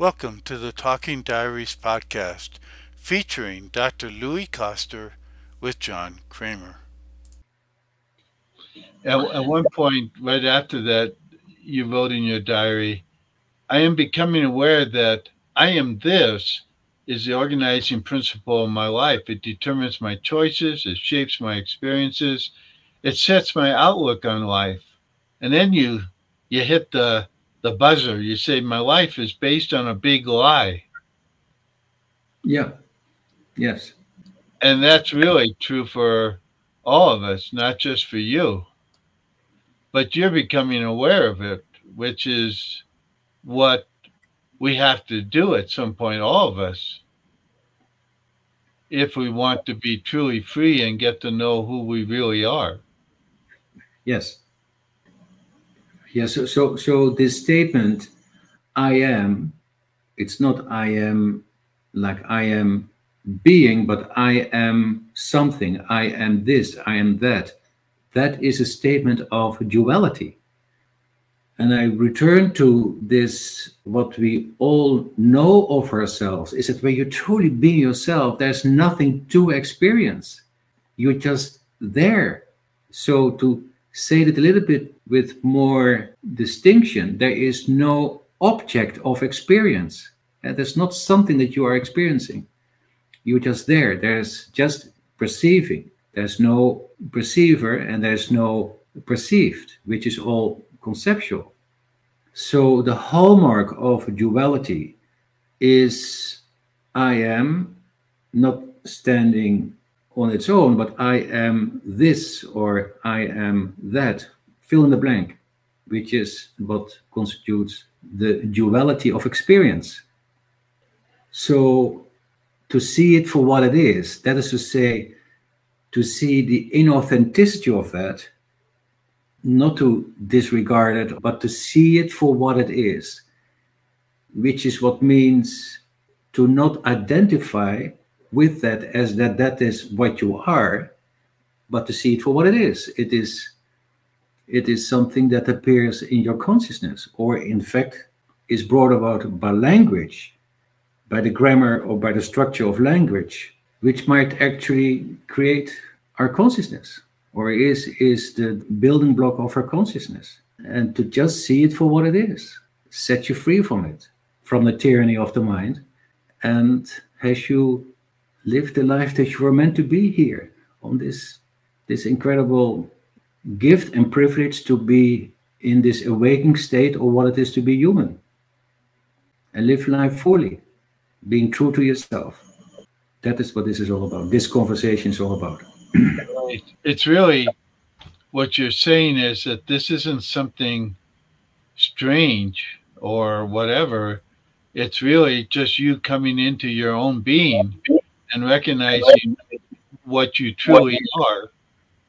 Welcome to the Talking Diaries podcast featuring Dr. Louis Koster with John Kremer. At, at one point, right after that, you wrote in your diary, I am becoming aware that I am this is the organizing principle of my life. It determines my choices, it shapes my experiences, it sets my outlook on life. And then you you hit the the buzzer. You say my life is based on a big lie. Yeah. Yes. And that's really true for all of us, not just for you. But you're becoming aware of it, which is what we have to do at some point, all of us, if we want to be truly free and get to know who we really are. Yes. Yes. So, so, so this statement, I am, it's not I am like I am being, but I am something. I am this. I am that. That is a statement of duality. And I return to this, what we all know of ourselves is that when you truly be yourself, there's nothing to experience. You're just there. So, to say it a little bit with more distinction, there is no object of experience. And there's not something that you are experiencing. You're just there. There's just perceiving. There's no perceiver and there's no perceived, which is all conceptual. So the hallmark of duality is I am not standing on its own, but I am this or I am that. Fill in the blank, which is what constitutes the duality of experience. So to see it for what it is, that is to say, to see the inauthenticity of that not to disregard it, but to see it for what it is, which is what means to not identify with that as that that is what you are, but to see it for what it is. It is it is something that appears in your consciousness, or in fact is brought about by language, by the grammar or by the structure of language, which might actually create our consciousness or is is the building block of our consciousness and to just see it for what it is set you free from it from the tyranny of the mind and as you live the life that you were meant to be here on this this incredible gift and privilege to be in this awakening state or what it is to be human and live life fully being true to yourself. That is what this is all about. This conversation is all about. It's really what you're saying is that this isn't something strange or whatever. It's really just you coming into your own being and recognizing what you truly are.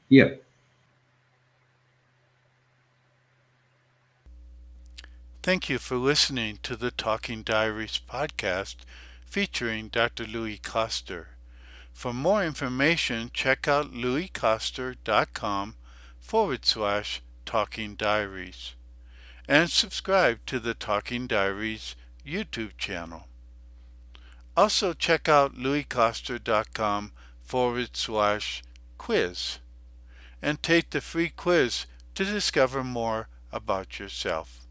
Yeah. Thank you for listening to the Talking Diaries podcast featuring Dr. Louis Koster. For more information, check out louiskoster.com forward slash talking diaries and subscribe to the Talking Diaries YouTube channel. Also, check out louiskoster.com forward slash quiz and take the free quiz to discover more about yourself.